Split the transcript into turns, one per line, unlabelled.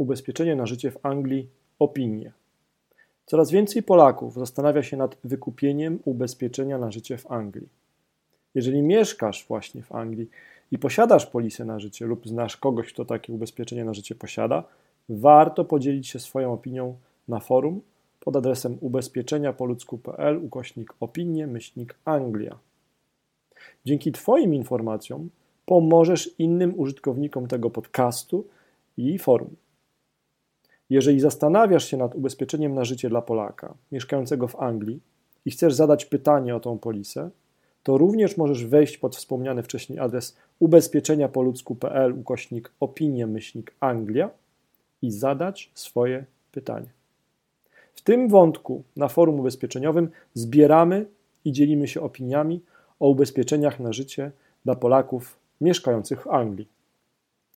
ubezpieczenie na życie w Anglii opinie. Coraz więcej Polaków zastanawia się nad wykupieniem ubezpieczenia na życie w Anglii. Jeżeli mieszkasz właśnie w Anglii i posiadasz polisę na życie lub znasz kogoś, kto takie ubezpieczenie na życie posiada, warto podzielić się swoją opinią na forum pod adresem ubezpieczeniapoludzku.pl ukośnik opinie myślnik Anglia. Dzięki Twoim informacjom pomożesz innym użytkownikom tego podcastu i forum. Jeżeli zastanawiasz się nad ubezpieczeniem na życie dla Polaka mieszkającego w Anglii i chcesz zadać pytanie o tą polisę, to również możesz wejść pod wspomniany wcześniej adres ubezpieczeniapoludzku.pl ukośnik opinie myślnik Anglia i zadać swoje pytanie. W tym wątku na forum ubezpieczeniowym zbieramy i dzielimy się opiniami o ubezpieczeniach na życie dla Polaków mieszkających w Anglii.